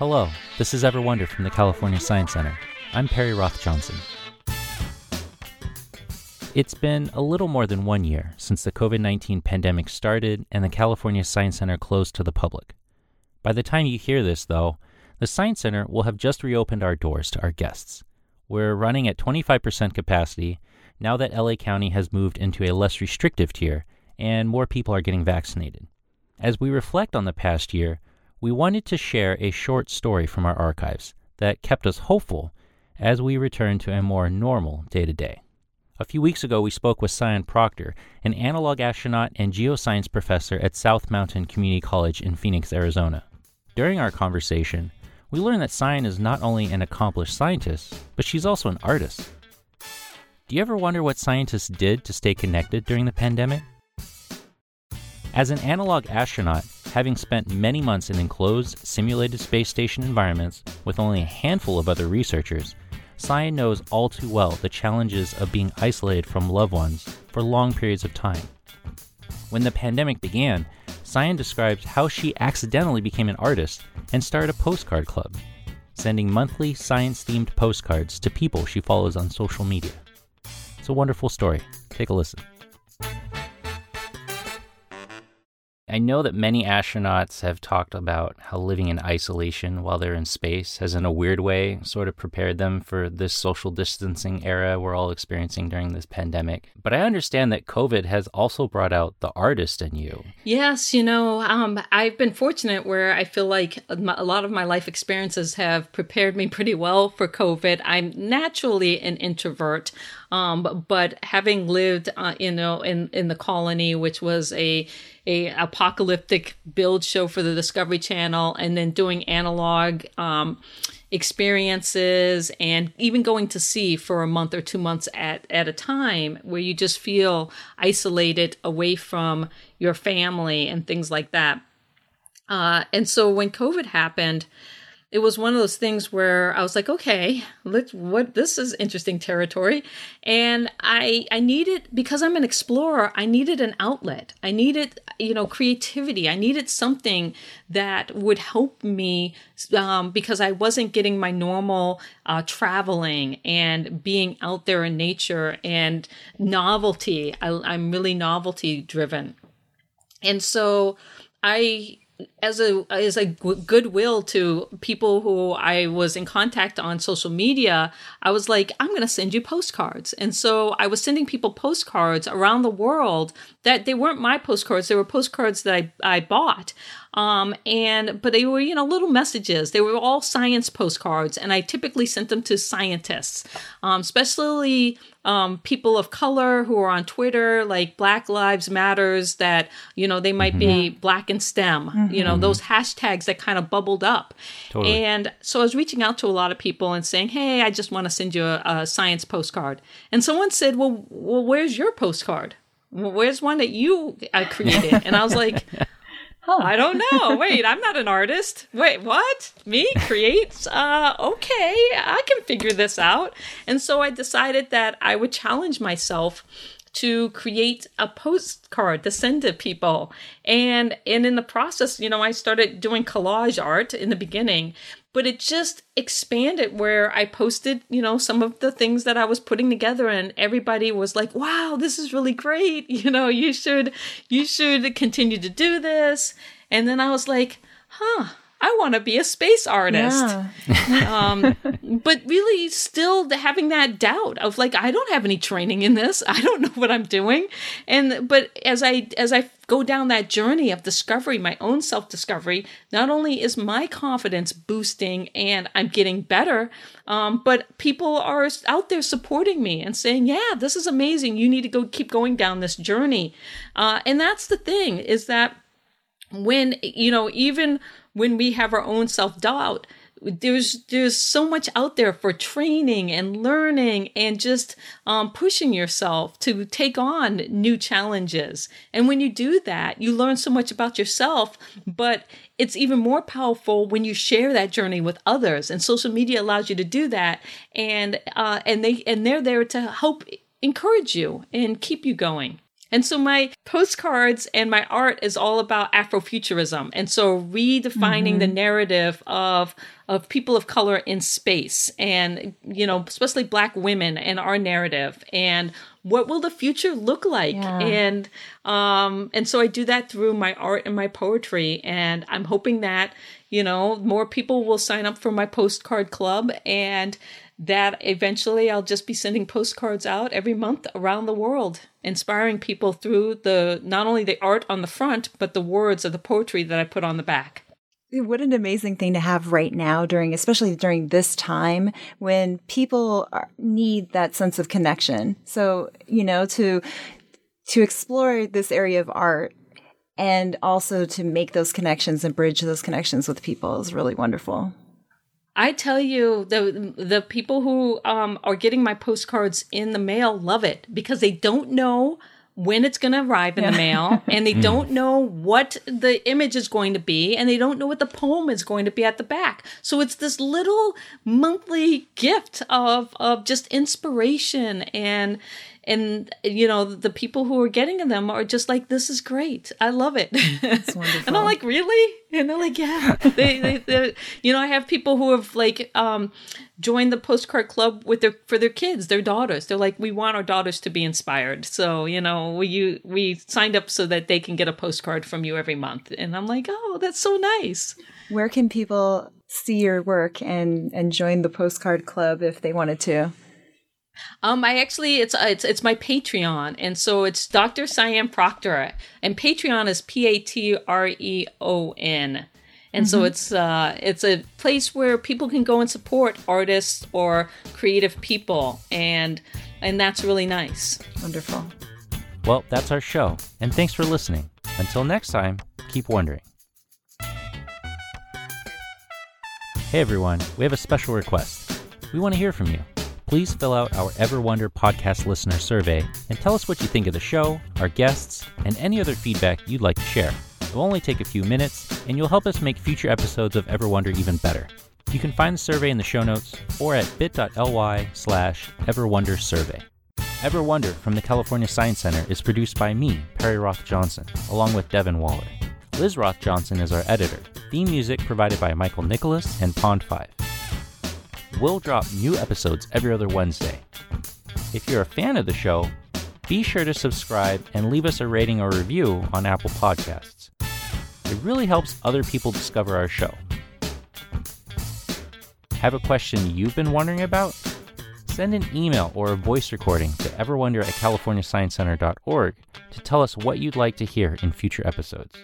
Hello, this is Ever Wonder from the California Science Center. I'm Perry Roth Johnson. It's been a little more than one year since the COVID 19 pandemic started and the California Science Center closed to the public. By the time you hear this, though, the Science Center will have just reopened our doors to our guests. We're running at 25% capacity now that LA County has moved into a less restrictive tier and more people are getting vaccinated. As we reflect on the past year, we wanted to share a short story from our archives that kept us hopeful as we return to a more normal day to day. A few weeks ago, we spoke with Sian Proctor, an analog astronaut and geoscience professor at South Mountain Community College in Phoenix, Arizona. During our conversation, we learned that Sian is not only an accomplished scientist, but she's also an artist. Do you ever wonder what scientists did to stay connected during the pandemic? As an analog astronaut, having spent many months in enclosed, simulated space station environments with only a handful of other researchers, Sian knows all too well the challenges of being isolated from loved ones for long periods of time. When the pandemic began, Sian describes how she accidentally became an artist and started a postcard club, sending monthly science themed postcards to people she follows on social media. It's a wonderful story. Take a listen. I know that many astronauts have talked about how living in isolation while they're in space has, in a weird way, sort of prepared them for this social distancing era we're all experiencing during this pandemic. But I understand that COVID has also brought out the artist in you. Yes, you know, um, I've been fortunate where I feel like a lot of my life experiences have prepared me pretty well for COVID. I'm naturally an introvert. Um, but having lived, uh, you know, in, in the colony, which was a, a apocalyptic build show for the Discovery Channel, and then doing analog, um, experiences and even going to sea for a month or two months at, at a time where you just feel isolated away from your family and things like that. Uh, and so when COVID happened, it was one of those things where I was like, okay, let's what this is interesting territory. And I I needed because I'm an explorer, I needed an outlet. I needed, you know, creativity. I needed something that would help me um, because I wasn't getting my normal uh, traveling and being out there in nature and novelty. I, I'm really novelty driven. And so I as a as a goodwill to people who I was in contact on social media, I was like, I'm going to send you postcards. And so I was sending people postcards around the world that they weren't my postcards; they were postcards that I I bought. Um, and but they were you know little messages. They were all science postcards, and I typically sent them to scientists, um, especially um, people of color who are on Twitter, like Black Lives Matters, that, you know, they might mm-hmm. be black and STEM, mm-hmm. you know, mm-hmm. those hashtags that kind of bubbled up. Totally. And so I was reaching out to a lot of people and saying, hey, I just want to send you a, a science postcard. And someone said, well, well, where's your postcard? where's one that you uh, created? And I was like, Huh. I don't know. Wait, I'm not an artist. Wait, what? Me create? Uh, okay, I can figure this out. And so I decided that I would challenge myself to create a postcard to send to people. And and in the process, you know, I started doing collage art in the beginning, but it just expanded where I posted, you know, some of the things that I was putting together and everybody was like, "Wow, this is really great. You know, you should you should continue to do this." And then I was like, "Huh, I want to be a space artist. Yeah. um, but really, still having that doubt of like, I don't have any training in this. I don't know what I'm doing. And but as I as I go down that journey of discovery, my own self discovery, not only is my confidence boosting and I'm getting better, um, but people are out there supporting me and saying, "Yeah, this is amazing. You need to go keep going down this journey." Uh, and that's the thing is that when you know even when we have our own self-doubt there's there's so much out there for training and learning and just um, pushing yourself to take on new challenges. And when you do that you learn so much about yourself but it's even more powerful when you share that journey with others. And social media allows you to do that. And uh, and they and they're there to help encourage you and keep you going And so my postcards and my art is all about Afrofuturism. And so redefining mm-hmm. the narrative of of people of color in space and you know especially black women and our narrative and what will the future look like yeah. and um and so i do that through my art and my poetry and i'm hoping that you know more people will sign up for my postcard club and that eventually I'll just be sending postcards out every month around the world, inspiring people through the not only the art on the front, but the words of the poetry that I put on the back. What an amazing thing to have right now during, especially during this time when people are, need that sense of connection. So, you know, to, to explore this area of art and also to make those connections and bridge those connections with people is really wonderful. I tell you, the the people who um, are getting my postcards in the mail love it because they don't know when it's going to arrive in yeah. the mail and they hmm. don't know what the image is going to be and they don't know what the poem is going to be at the back. So it's this little monthly gift of of just inspiration and and you know the people who are getting them are just like this is great. I love it. And i'm like really? And they're like yeah. They, they, you know i have people who have like um joined the postcard club with their for their kids their daughters. They're like we want our daughters to be inspired. So you know we you we signed up so that they can get a postcard from you every month. And i'm like oh that's so nice. Where can people see your work and and join the postcard club if they wanted to um, I actually it's uh, it's it's my Patreon, and so it's Dr. Sian Proctor, and Patreon is P A T R E O N, and mm-hmm. so it's uh it's a place where people can go and support artists or creative people, and and that's really nice. Wonderful. Well, that's our show, and thanks for listening. Until next time, keep wondering. Hey everyone, we have a special request. We want to hear from you please fill out our Ever Wonder podcast listener survey and tell us what you think of the show, our guests, and any other feedback you'd like to share. It will only take a few minutes, and you'll help us make future episodes of Ever Wonder even better. You can find the survey in the show notes or at bit.ly slash everwondersurvey. Ever Wonder from the California Science Center is produced by me, Perry Roth Johnson, along with Devin Waller. Liz Roth Johnson is our editor. Theme music provided by Michael Nicholas and Pond5 we'll drop new episodes every other Wednesday. If you're a fan of the show, be sure to subscribe and leave us a rating or review on Apple Podcasts. It really helps other people discover our show. Have a question you've been wondering about? Send an email or a voice recording to everwonder at californiasciencecenter.org to tell us what you'd like to hear in future episodes.